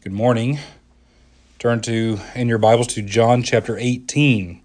Good morning. Turn to in your Bibles to John chapter 18.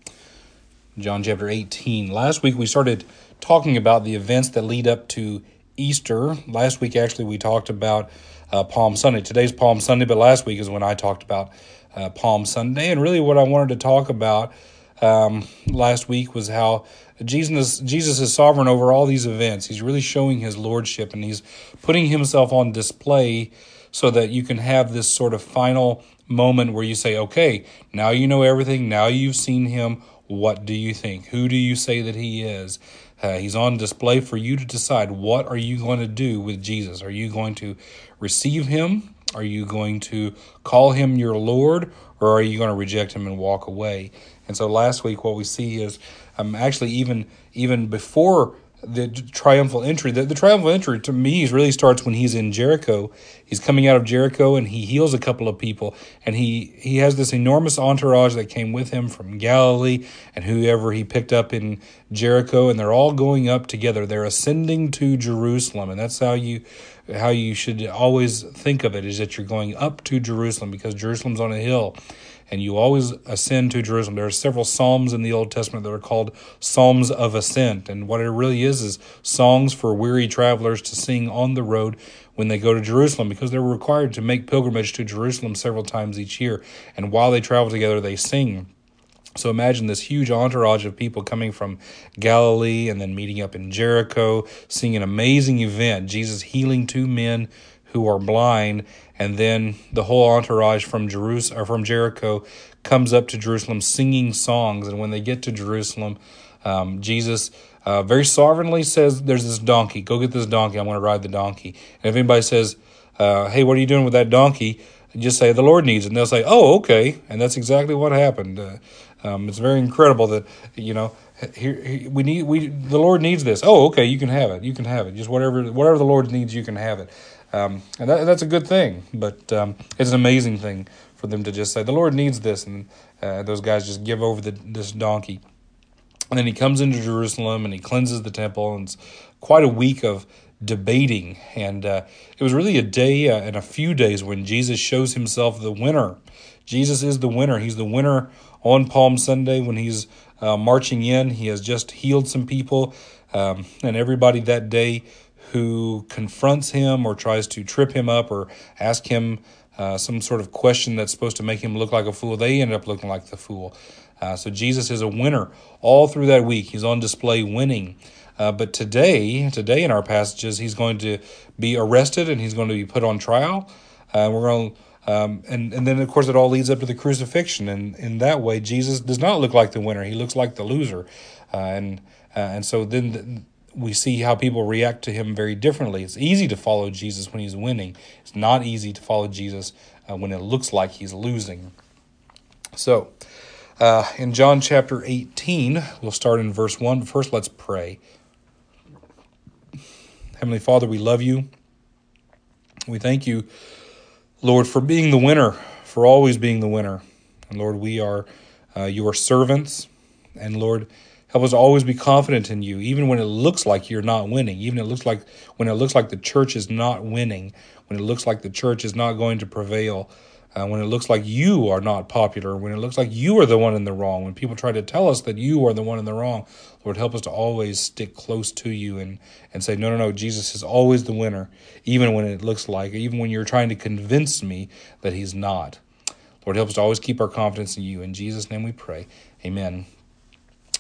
John chapter 18. Last week we started talking about the events that lead up to Easter. Last week actually we talked about uh, Palm Sunday. Today's Palm Sunday, but last week is when I talked about uh, Palm Sunday. And really what I wanted to talk about um, last week was how Jesus Jesus is sovereign over all these events. He's really showing his lordship and he's putting himself on display so that you can have this sort of final moment where you say, okay, now you know everything. Now you've seen him. What do you think? Who do you say that he is? Uh, he's on display for you to decide what are you going to do with Jesus? Are you going to receive him? Are you going to call him your Lord? Or are you going to reject him and walk away? And so last week, what we see is um, actually even even before the triumphal entry. The, the triumphal entry to me really starts when he's in Jericho. He's coming out of Jericho and he heals a couple of people, and he he has this enormous entourage that came with him from Galilee and whoever he picked up in Jericho, and they're all going up together. They're ascending to Jerusalem, and that's how you how you should always think of it is that you're going up to Jerusalem because Jerusalem's on a hill and you always ascend to Jerusalem. There are several psalms in the Old Testament that are called psalms of ascent, and what it really is is songs for weary travelers to sing on the road when they go to Jerusalem because they're required to make pilgrimage to Jerusalem several times each year, and while they travel together, they sing. So imagine this huge entourage of people coming from Galilee and then meeting up in Jericho, seeing an amazing event, Jesus healing two men who are blind, and then the whole entourage from Jerusalem or from Jericho comes up to Jerusalem singing songs. And when they get to Jerusalem, um, Jesus uh, very sovereignly says, "There's this donkey. Go get this donkey. I want to ride the donkey." And if anybody says, uh, "Hey, what are you doing with that donkey?" just say, "The Lord needs it," and they'll say, "Oh, okay." And that's exactly what happened. Uh, um, it's very incredible that you know here, here, we need we the Lord needs this. Oh, okay, you can have it. You can have it. Just whatever whatever the Lord needs, you can have it. Um, and that, that's a good thing, but um, it's an amazing thing for them to just say, the Lord needs this. And uh, those guys just give over the, this donkey. And then he comes into Jerusalem and he cleanses the temple. And it's quite a week of debating. And uh, it was really a day uh, and a few days when Jesus shows himself the winner. Jesus is the winner. He's the winner on Palm Sunday when he's uh, marching in. He has just healed some people. Um, and everybody that day who confronts him or tries to trip him up or ask him uh, some sort of question that's supposed to make him look like a fool, they end up looking like the fool. Uh, so Jesus is a winner all through that week. He's on display winning. Uh, but today, today in our passages, he's going to be arrested and he's going to be put on trial. Uh, we're going, um, and and then of course it all leads up to the crucifixion. And in that way, Jesus does not look like the winner; he looks like the loser. Uh, and uh, and so then the, we see how people react to him very differently. It's easy to follow Jesus when he's winning. It's not easy to follow Jesus uh, when it looks like he's losing. So, uh, in John chapter 18, we'll start in verse 1. But first, let's pray. Heavenly Father, we love you. We thank you, Lord, for being the winner, for always being the winner. And Lord, we are uh, your servants. And Lord, Help us always be confident in you, even when it looks like you're not winning, even it looks like when it looks like the church is not winning, when it looks like the church is not going to prevail, uh, when it looks like you are not popular, when it looks like you are the one in the wrong, when people try to tell us that you are the one in the wrong, Lord, help us to always stick close to you and, and say, no, no, no, Jesus is always the winner, even when it looks like, even when you're trying to convince me that he's not. Lord, help us to always keep our confidence in you. In Jesus' name we pray. Amen.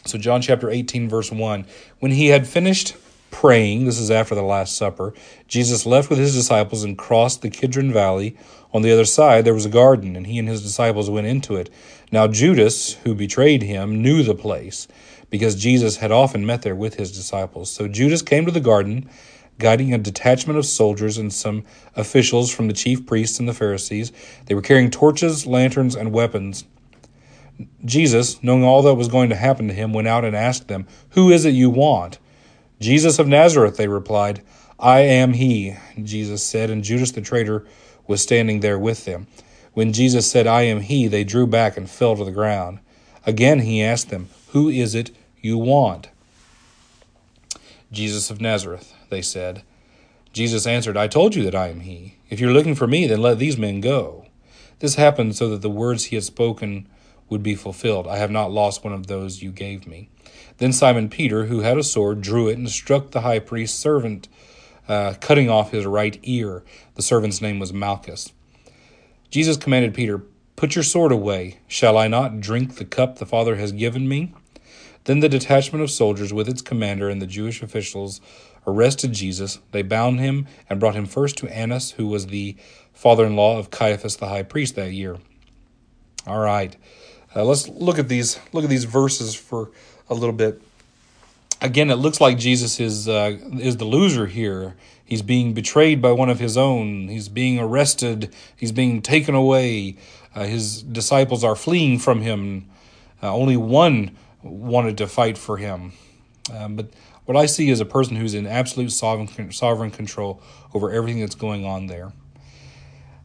So, John chapter 18, verse 1. When he had finished praying, this is after the Last Supper, Jesus left with his disciples and crossed the Kidron Valley. On the other side, there was a garden, and he and his disciples went into it. Now, Judas, who betrayed him, knew the place, because Jesus had often met there with his disciples. So, Judas came to the garden, guiding a detachment of soldiers and some officials from the chief priests and the Pharisees. They were carrying torches, lanterns, and weapons. Jesus, knowing all that was going to happen to him, went out and asked them, Who is it you want? Jesus of Nazareth, they replied. I am he, Jesus said, and Judas the traitor was standing there with them. When Jesus said, I am he, they drew back and fell to the ground. Again he asked them, Who is it you want? Jesus of Nazareth, they said. Jesus answered, I told you that I am he. If you're looking for me, then let these men go. This happened so that the words he had spoken would be fulfilled. I have not lost one of those you gave me. Then Simon Peter, who had a sword, drew it and struck the high priest's servant, uh, cutting off his right ear. The servant's name was Malchus. Jesus commanded Peter, Put your sword away. Shall I not drink the cup the Father has given me? Then the detachment of soldiers with its commander and the Jewish officials arrested Jesus. They bound him and brought him first to Annas, who was the father in law of Caiaphas the high priest that year. All right. Uh, let's look at these look at these verses for a little bit. Again, it looks like Jesus is uh, is the loser here. He's being betrayed by one of his own. He's being arrested. He's being taken away. Uh, his disciples are fleeing from him. Uh, only one wanted to fight for him. Um, but what I see is a person who's in absolute sovereign, sovereign control over everything that's going on there.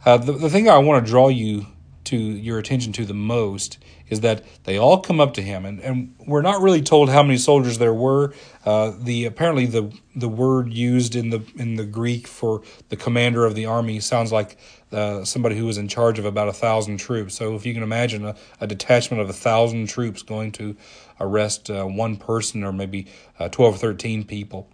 Uh, the, the thing I want to draw you to your attention to the most is that they all come up to him, and, and we're not really told how many soldiers there were. Uh, the apparently the the word used in the in the Greek for the commander of the army sounds like uh, somebody who was in charge of about a thousand troops. So if you can imagine a, a detachment of a thousand troops going to arrest uh, one person or maybe uh, twelve or thirteen people.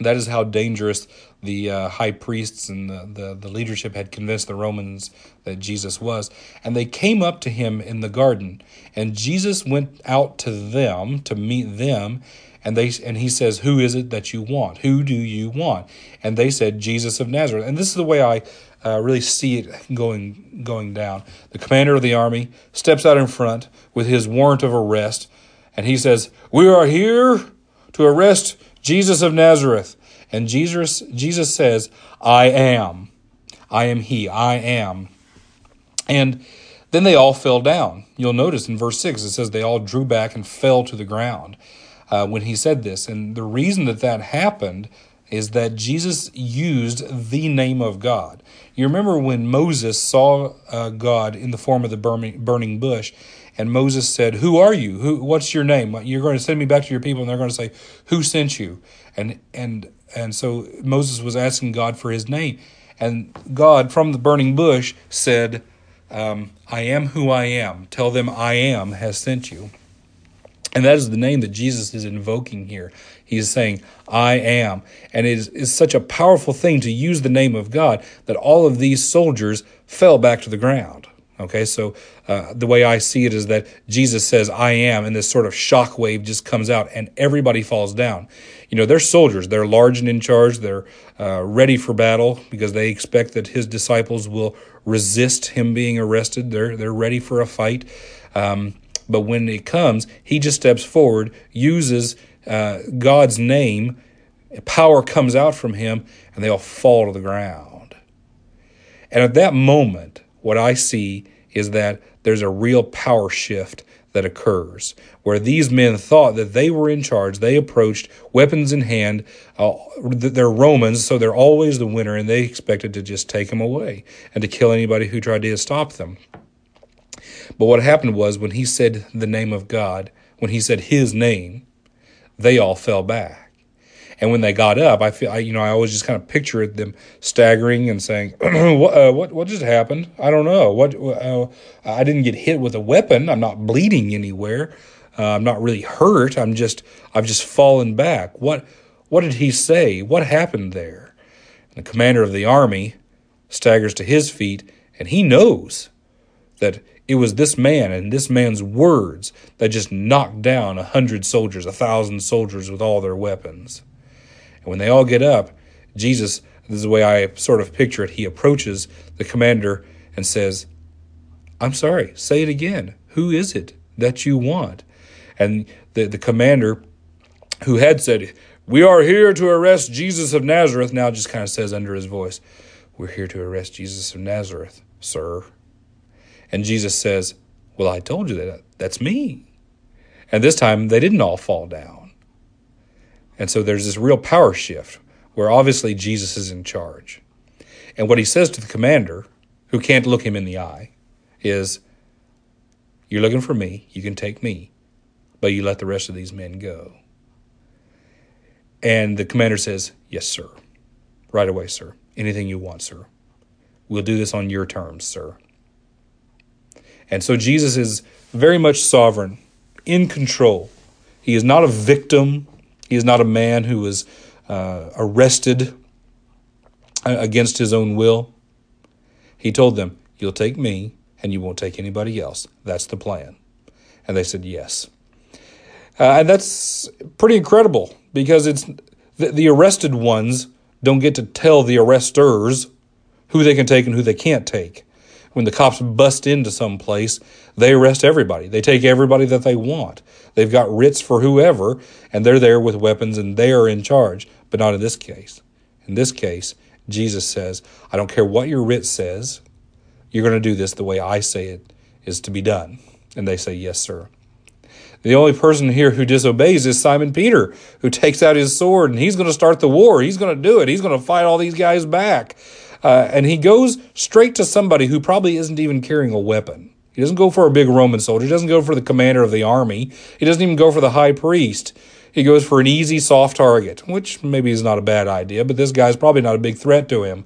That is how dangerous the uh, high priests and the, the, the, leadership had convinced the Romans that Jesus was. And they came up to him in the garden, and Jesus went out to them to meet them. And they and he says, "Who is it that you want? Who do you want?" And they said, "Jesus of Nazareth." And this is the way I uh, really see it going going down. The commander of the army steps out in front with his warrant of arrest, and he says, "We are here to arrest Jesus of Nazareth." And Jesus, Jesus says, I am. I am He. I am. And then they all fell down. You'll notice in verse 6, it says they all drew back and fell to the ground uh, when he said this. And the reason that that happened is that Jesus used the name of God. You remember when Moses saw uh, God in the form of the burning, burning bush, and Moses said, "Who are you? Who? What's your name? You're going to send me back to your people, and they're going to say, Who sent you?" And and and so Moses was asking God for his name. And God, from the burning bush, said, um, I am who I am. Tell them I am has sent you. And that is the name that Jesus is invoking here. He is saying, I am. And it is, is such a powerful thing to use the name of God that all of these soldiers fell back to the ground. Okay, so uh, the way I see it is that Jesus says, I am, and this sort of shock wave just comes out, and everybody falls down. You know, they're soldiers, they're large and in charge, they're uh, ready for battle because they expect that his disciples will resist him being arrested. They're, they're ready for a fight. Um, but when it comes, he just steps forward, uses uh, God's name, power comes out from him, and they all fall to the ground. And at that moment, what I see is that there's a real power shift that occurs where these men thought that they were in charge. They approached weapons in hand. Uh, they're Romans, so they're always the winner, and they expected to just take them away and to kill anybody who tried to stop them. But what happened was when he said the name of God, when he said his name, they all fell back. And when they got up, I feel, I, you know, I always just kind of pictured them staggering and saying, what, uh, what, what just happened? I don't know. What, uh, I didn't get hit with a weapon. I'm not bleeding anywhere. Uh, I'm not really hurt. I'm just, I've just fallen back. What, what did he say? What happened there? And the commander of the army staggers to his feet and he knows that it was this man and this man's words that just knocked down a hundred soldiers, a thousand soldiers with all their weapons. And when they all get up, Jesus, this is the way I sort of picture it, he approaches the commander and says, I'm sorry, say it again. Who is it that you want? And the, the commander who had said, We are here to arrest Jesus of Nazareth, now just kind of says under his voice, We're here to arrest Jesus of Nazareth, sir. And Jesus says, Well, I told you that. That's me. And this time they didn't all fall down. And so there's this real power shift where obviously Jesus is in charge. And what he says to the commander, who can't look him in the eye, is You're looking for me, you can take me, but you let the rest of these men go. And the commander says, Yes, sir. Right away, sir. Anything you want, sir. We'll do this on your terms, sir. And so Jesus is very much sovereign, in control. He is not a victim. He is not a man who was uh, arrested uh, against his own will. He told them, You'll take me and you won't take anybody else. That's the plan. And they said, Yes. Uh, and that's pretty incredible because it's the, the arrested ones don't get to tell the arresters who they can take and who they can't take. When the cops bust into some place, they arrest everybody. They take everybody that they want. They've got writs for whoever, and they're there with weapons and they are in charge, but not in this case. In this case, Jesus says, I don't care what your writ says, you're going to do this the way I say it is to be done. And they say, Yes, sir. The only person here who disobeys is Simon Peter, who takes out his sword and he's going to start the war. He's going to do it. He's going to fight all these guys back. Uh, and he goes straight to somebody who probably isn't even carrying a weapon. He doesn't go for a big Roman soldier. He doesn't go for the commander of the army. He doesn't even go for the high priest. He goes for an easy, soft target, which maybe is not a bad idea, but this guy's probably not a big threat to him.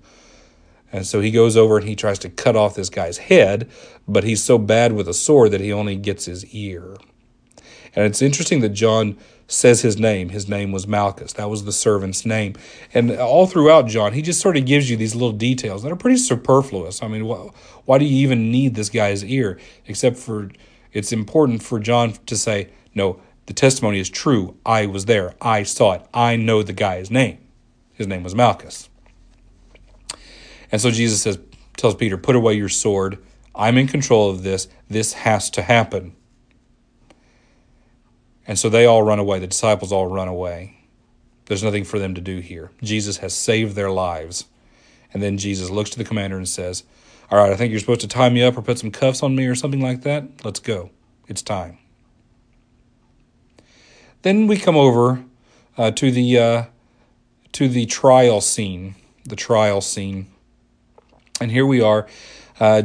And so he goes over and he tries to cut off this guy's head, but he's so bad with a sword that he only gets his ear. And it's interesting that John says his name. His name was Malchus. That was the servant's name. And all throughout John, he just sort of gives you these little details that are pretty superfluous. I mean, wh- why do you even need this guy's ear? Except for it's important for John to say, no, the testimony is true. I was there. I saw it. I know the guy's name. His name was Malchus. And so Jesus says, tells Peter, put away your sword. I'm in control of this. This has to happen. And so they all run away. The disciples all run away. There's nothing for them to do here. Jesus has saved their lives. And then Jesus looks to the commander and says, All right, I think you're supposed to tie me up or put some cuffs on me or something like that. Let's go. It's time. Then we come over uh, to the uh, to the trial scene. The trial scene, and here we are. Uh,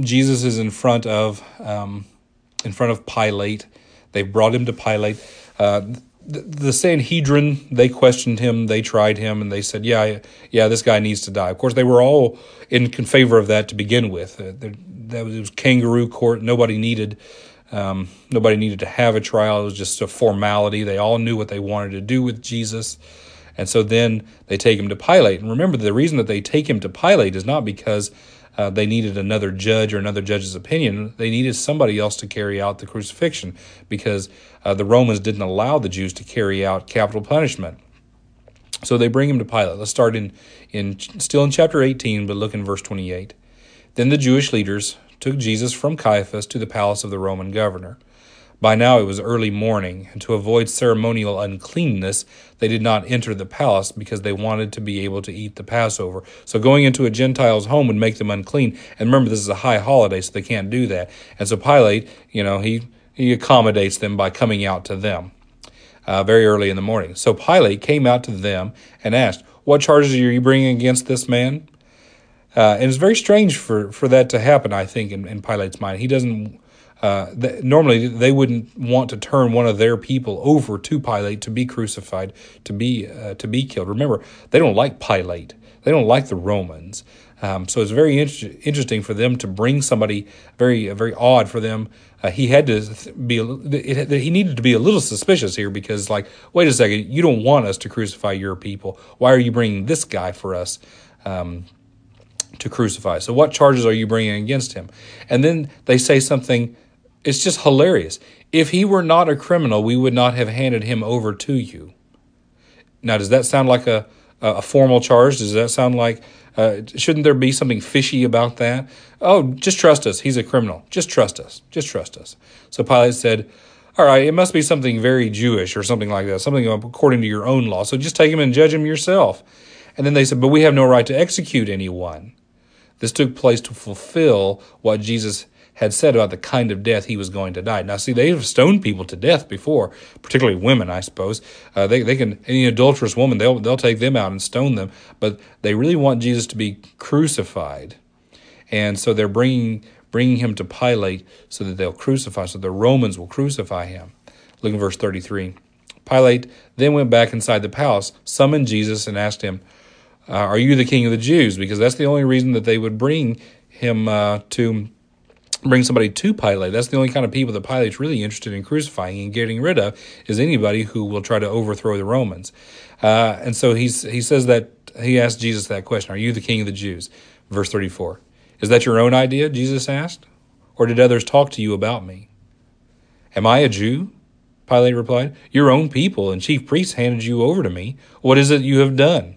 Jesus is in front of um, in front of Pilate. They've brought him to Pilate. Uh, the, the Sanhedrin they questioned him, they tried him, and they said, "Yeah, yeah, this guy needs to die." Of course, they were all in favor of that to begin with. Uh, that was, was kangaroo court. Nobody needed um, nobody needed to have a trial. It was just a formality. They all knew what they wanted to do with Jesus. And so then they take him to Pilate. And remember, the reason that they take him to Pilate is not because uh, they needed another judge or another judge's opinion. They needed somebody else to carry out the crucifixion because uh, the Romans didn't allow the Jews to carry out capital punishment. So they bring him to Pilate. Let's start in, in still in chapter 18, but look in verse 28. Then the Jewish leaders took Jesus from Caiaphas to the palace of the Roman governor. By now it was early morning, and to avoid ceremonial uncleanness, they did not enter the palace because they wanted to be able to eat the Passover. So going into a Gentile's home would make them unclean. And remember, this is a high holiday, so they can't do that. And so Pilate, you know, he, he accommodates them by coming out to them uh, very early in the morning. So Pilate came out to them and asked, What charges are you bringing against this man? Uh, and it's very strange for, for that to happen, I think, in, in Pilate's mind. He doesn't, uh, th- normally they wouldn't want to turn one of their people over to Pilate to be crucified, to be, uh, to be killed. Remember, they don't like Pilate. They don't like the Romans. Um, so it's very inter- interesting for them to bring somebody very, very odd for them. Uh, he had to be, it, he needed to be a little suspicious here because, like, wait a second, you don't want us to crucify your people. Why are you bringing this guy for us? Um, to crucify. So, what charges are you bringing against him? And then they say something, it's just hilarious. If he were not a criminal, we would not have handed him over to you. Now, does that sound like a, a formal charge? Does that sound like, uh, shouldn't there be something fishy about that? Oh, just trust us. He's a criminal. Just trust us. Just trust us. So Pilate said, all right, it must be something very Jewish or something like that, something according to your own law. So just take him and judge him yourself. And then they said, but we have no right to execute anyone. This took place to fulfill what Jesus had said about the kind of death he was going to die. Now, see, they've stoned people to death before, particularly women, I suppose. Uh, they they can any adulterous woman they'll they'll take them out and stone them, but they really want Jesus to be crucified, and so they're bringing bringing him to Pilate so that they'll crucify, so the Romans will crucify him. Look at verse thirty three. Pilate then went back inside the palace, summoned Jesus, and asked him uh, Are you the king of the Jews? Because that's the only reason that they would bring him uh, to bring somebody to Pilate. That's the only kind of people that Pilate's really interested in crucifying and getting rid of is anybody who will try to overthrow the Romans. Uh, and so he's, he says that he asked Jesus that question Are you the king of the Jews? Verse 34. Is that your own idea? Jesus asked. Or did others talk to you about me? Am I a Jew? Pilate replied. Your own people and chief priests handed you over to me. What is it you have done?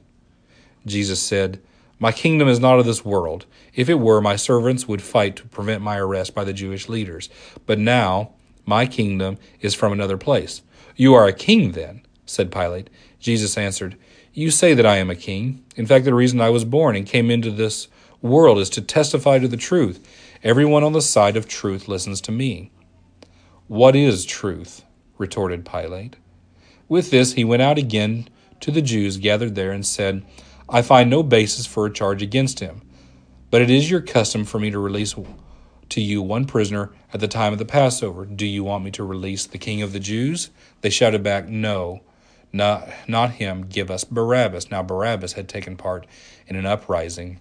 Jesus said, My kingdom is not of this world. If it were, my servants would fight to prevent my arrest by the Jewish leaders. But now my kingdom is from another place. You are a king, then, said Pilate. Jesus answered, You say that I am a king. In fact, the reason I was born and came into this world is to testify to the truth. Everyone on the side of truth listens to me. What is truth? retorted Pilate. With this, he went out again to the Jews gathered there and said, I find no basis for a charge against him. But it is your custom for me to release to you one prisoner at the time of the Passover. Do you want me to release the king of the Jews? They shouted back, No, not, not him. Give us Barabbas. Now, Barabbas had taken part in an uprising.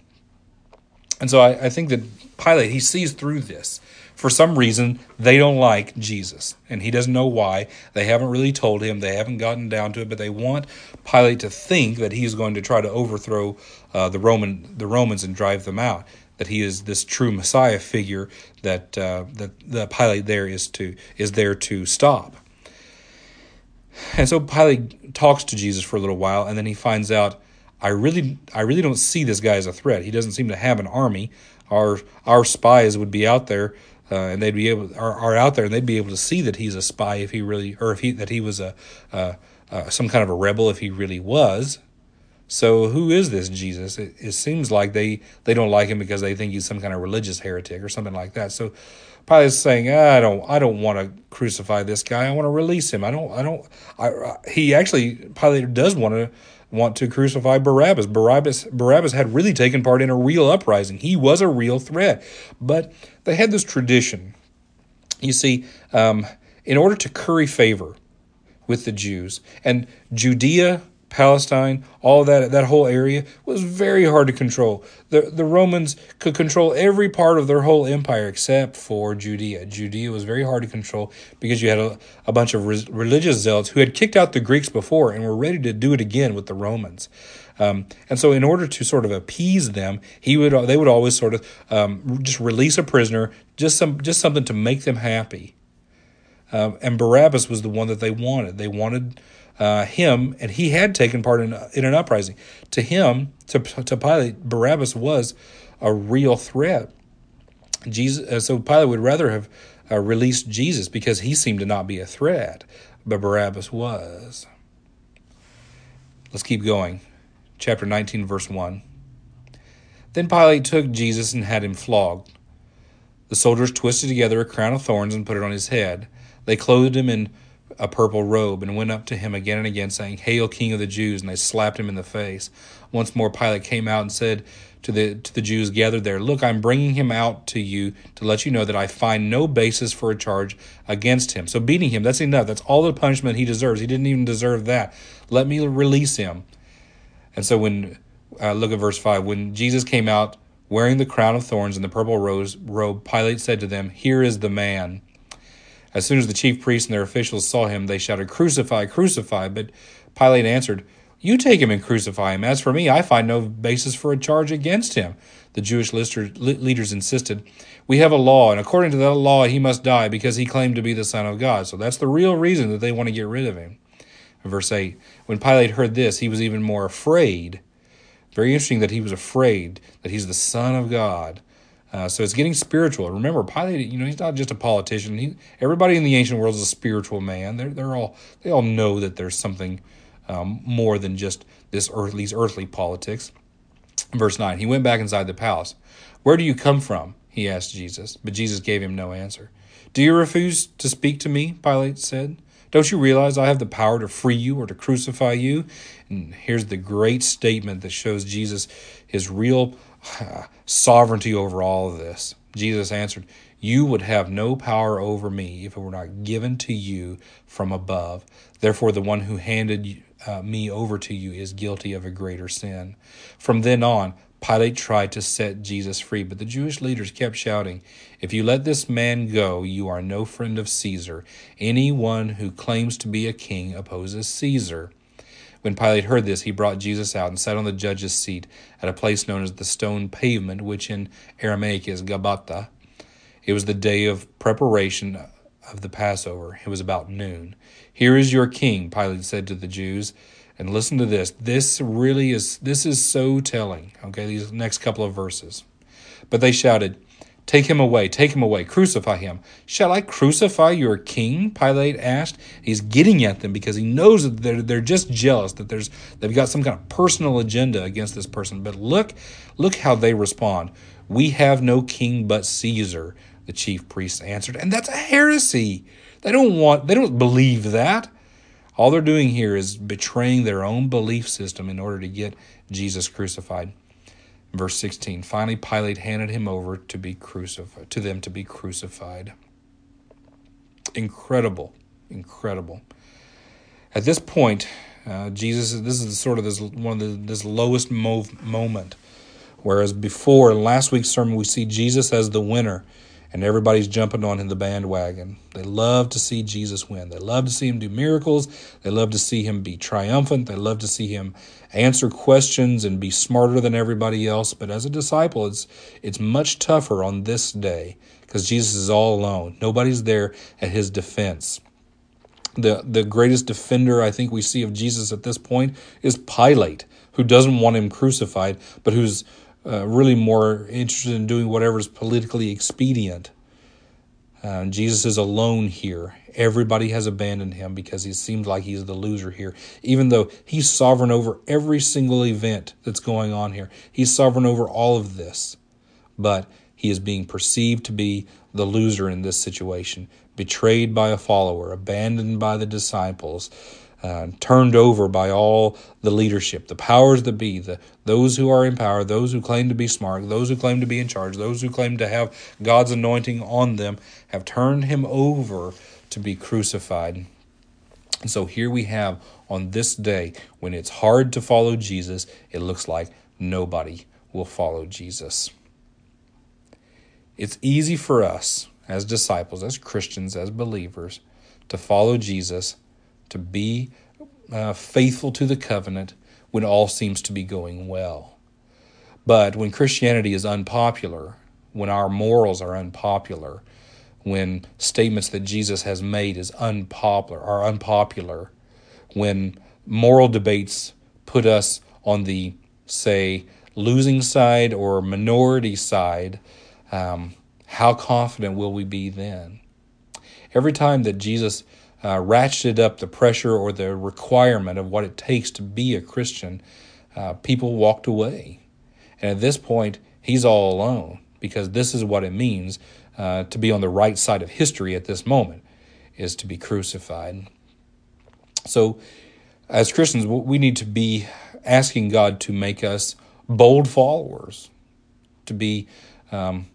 And so I, I think that Pilate, he sees through this for some reason, they don't like Jesus, and he doesn't know why. They haven't really told him, they haven't gotten down to it, but they want Pilate to think that he's going to try to overthrow uh, the Roman the Romans and drive them out. That he is this true Messiah figure that uh, that the Pilate there is to is there to stop. And so Pilate talks to Jesus for a little while, and then he finds out, I really, I really don't see this guy as a threat. He doesn't seem to have an army. Our our spies would be out there uh, and they'd be able are, are out there and they'd be able to see that he's a spy if he really or if he that he was a uh, uh, some kind of a rebel if he really was. So who is this Jesus? It, it, seems like they they don't like him because they think he's some kind of religious heretic or something like that. So Pilate's saying, ah, I don't I don't want to crucify this guy. I want to release him. I don't I don't. I, he actually Pilate does want to want to crucify Barabbas. Barabbas Barabbas had really taken part in a real uprising. He was a real threat, but they had this tradition. You see, um, in order to curry favor with the Jews, and Judea Palestine, all that that whole area was very hard to control. The the Romans could control every part of their whole empire except for Judea. Judea was very hard to control because you had a, a bunch of re- religious zealots who had kicked out the Greeks before and were ready to do it again with the Romans. Um, and so, in order to sort of appease them, he would they would always sort of um, just release a prisoner, just some just something to make them happy. Um, and Barabbas was the one that they wanted. They wanted uh, him, and he had taken part in, in an uprising. To him, to, to Pilate, Barabbas was a real threat. Jesus, uh, so Pilate would rather have uh, released Jesus because he seemed to not be a threat, but Barabbas was. Let's keep going. Chapter 19, verse 1. Then Pilate took Jesus and had him flogged. The soldiers twisted together a crown of thorns and put it on his head. They clothed him in a purple robe and went up to him again and again, saying, Hail, King of the Jews! And they slapped him in the face. Once more, Pilate came out and said to the to the Jews gathered there, Look, I'm bringing him out to you to let you know that I find no basis for a charge against him. So beating him, that's enough. That's all the punishment he deserves. He didn't even deserve that. Let me release him. And so when uh, look at verse five, when Jesus came out wearing the crown of thorns and the purple rose robe, Pilate said to them, Here is the man. As soon as the chief priests and their officials saw him, they shouted, Crucify, crucify. But Pilate answered, You take him and crucify him. As for me, I find no basis for a charge against him. The Jewish leaders insisted, We have a law, and according to that law, he must die because he claimed to be the Son of God. So that's the real reason that they want to get rid of him. Verse 8 When Pilate heard this, he was even more afraid. Very interesting that he was afraid that he's the Son of God. Uh, so it's getting spiritual. Remember, Pilate, you know, he's not just a politician. He, everybody in the ancient world is a spiritual man. They're, they're all, they all know that there's something um, more than just this earth, these earthly politics. Verse 9, he went back inside the palace. Where do you come from? He asked Jesus, but Jesus gave him no answer. Do you refuse to speak to me? Pilate said. Don't you realize I have the power to free you or to crucify you? And here's the great statement that shows Jesus his real sovereignty over all of this. Jesus answered, You would have no power over me if it were not given to you from above. Therefore, the one who handed uh, me over to you is guilty of a greater sin. From then on, Pilate tried to set Jesus free, but the Jewish leaders kept shouting, If you let this man go, you are no friend of Caesar. Anyone who claims to be a king opposes Caesar. When Pilate heard this, he brought Jesus out and sat on the judge's seat at a place known as the stone pavement, which in Aramaic is Gabbatha. It was the day of preparation of the Passover. It was about noon. Here is your king, Pilate said to the Jews. And listen to this. This really is this is so telling. Okay, these next couple of verses. But they shouted, Take him away, take him away, crucify him. Shall I crucify your king? Pilate asked. He's getting at them because he knows that they're, they're just jealous, that there's they've got some kind of personal agenda against this person. But look, look how they respond. We have no king but Caesar, the chief priests answered. And that's a heresy. They don't want they don't believe that. All they're doing here is betraying their own belief system in order to get Jesus crucified. Verse 16 Finally, Pilate handed him over to be crucified, to them to be crucified. Incredible, incredible. At this point, uh, Jesus, this is sort of this one of the, this lowest mo- moment. Whereas before, in last week's sermon, we see Jesus as the winner and everybody's jumping on in the bandwagon. They love to see Jesus win. They love to see him do miracles. They love to see him be triumphant. They love to see him answer questions and be smarter than everybody else. But as a disciple, it's it's much tougher on this day because Jesus is all alone. Nobody's there at his defense. The the greatest defender I think we see of Jesus at this point is Pilate, who doesn't want him crucified, but who's uh, really more interested in doing whatever is politically expedient. Uh, Jesus is alone here. Everybody has abandoned him because he seems like he's the loser here, even though he's sovereign over every single event that's going on here. He's sovereign over all of this. But he is being perceived to be the loser in this situation, betrayed by a follower, abandoned by the disciples, uh, turned over by all the leadership, the powers that be, the those who are in power, those who claim to be smart, those who claim to be in charge, those who claim to have God's anointing on them, have turned him over to be crucified. And so here we have on this day when it's hard to follow Jesus, it looks like nobody will follow Jesus. It's easy for us as disciples, as Christians, as believers, to follow Jesus to be uh, faithful to the covenant when all seems to be going well. But when Christianity is unpopular, when our morals are unpopular, when statements that Jesus has made is unpopular are unpopular, when moral debates put us on the say losing side or minority side, um, how confident will we be then? Every time that Jesus uh, ratcheted up the pressure or the requirement of what it takes to be a Christian, uh, people walked away. And at this point, he's all alone because this is what it means uh, to be on the right side of history at this moment, is to be crucified. So, as Christians, we need to be asking God to make us bold followers, to be um,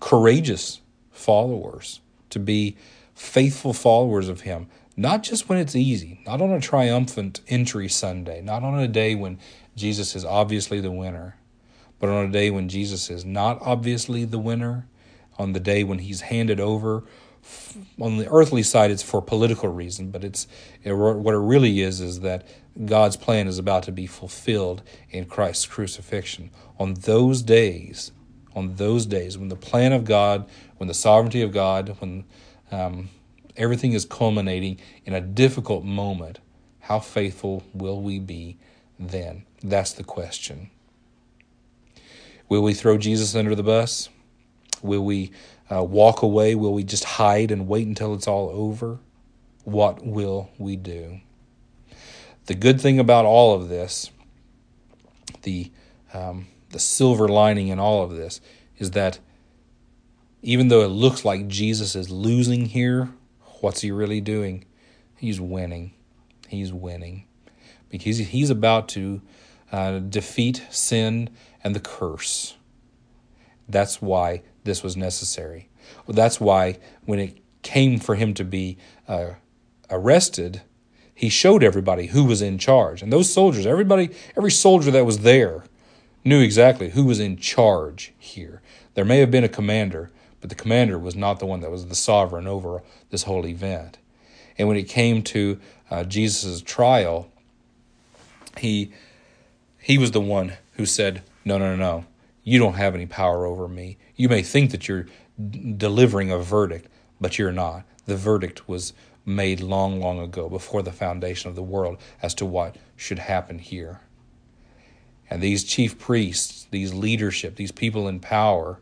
courageous followers, to be faithful followers of Him, not just when it's easy, not on a triumphant entry Sunday, not on a day when Jesus is obviously the winner, but on a day when Jesus is not obviously the winner, on the day when He's handed over. On the earthly side, it's for political reason, but it's it, what it really is is that God's plan is about to be fulfilled in Christ's crucifixion. On those days, on those days when the plan of God, when the sovereignty of God, when um, everything is culminating in a difficult moment. How faithful will we be then? That's the question. Will we throw Jesus under the bus? Will we uh, walk away? Will we just hide and wait until it's all over? What will we do? The good thing about all of this, the um, the silver lining in all of this, is that even though it looks like Jesus is losing here, what's he really doing? He's winning. He's winning. Because he's about to uh, defeat sin and the curse. That's why this was necessary. That's why when it came for him to be uh, arrested, he showed everybody who was in charge. And those soldiers, everybody, every soldier that was there knew exactly who was in charge here. There may have been a commander, but the commander was not the one that was the sovereign over this whole event. And when it came to uh, Jesus' trial, he he was the one who said, "No, no, no, no. You don't have any power over me. You may think that you're d- delivering a verdict, but you're not. The verdict was made long, long ago, before the foundation of the world, as to what should happen here." And these chief priests, these leadership, these people in power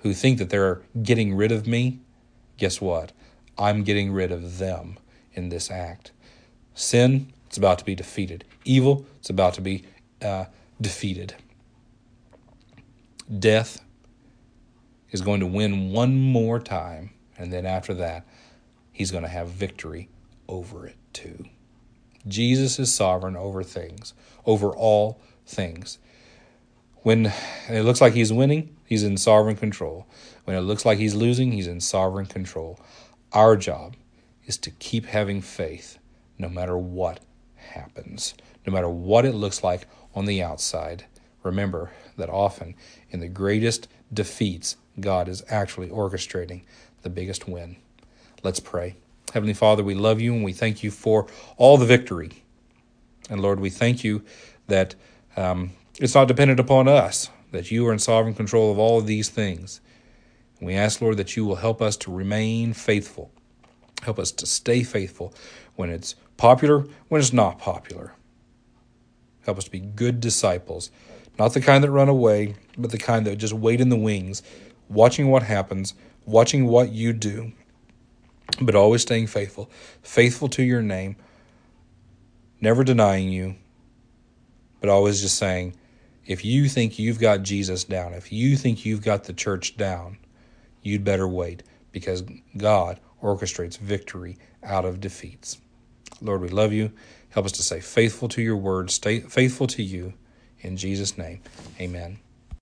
who think that they're getting rid of me, guess what? I'm getting rid of them in this act. Sin, it's about to be defeated. Evil, it's about to be uh, defeated. Death is going to win one more time, and then after that, he's going to have victory over it too. Jesus is sovereign over things, over all things. When it looks like he's winning, he's in sovereign control. When it looks like he's losing, he's in sovereign control. Our job is to keep having faith no matter what happens, no matter what it looks like on the outside. Remember that often in the greatest defeats, God is actually orchestrating the biggest win. Let's pray. Heavenly Father, we love you and we thank you for all the victory. And Lord, we thank you that um, it's not dependent upon us, that you are in sovereign control of all of these things. And we ask, Lord, that you will help us to remain faithful. Help us to stay faithful when it's popular, when it's not popular. Help us to be good disciples, not the kind that run away, but the kind that just wait in the wings, watching what happens, watching what you do, but always staying faithful, faithful to your name, never denying you, but always just saying, if you think you've got Jesus down, if you think you've got the church down, you'd better wait because God orchestrates victory out of defeats. Lord, we love you. Help us to stay faithful to your word, stay faithful to you. In Jesus' name, amen.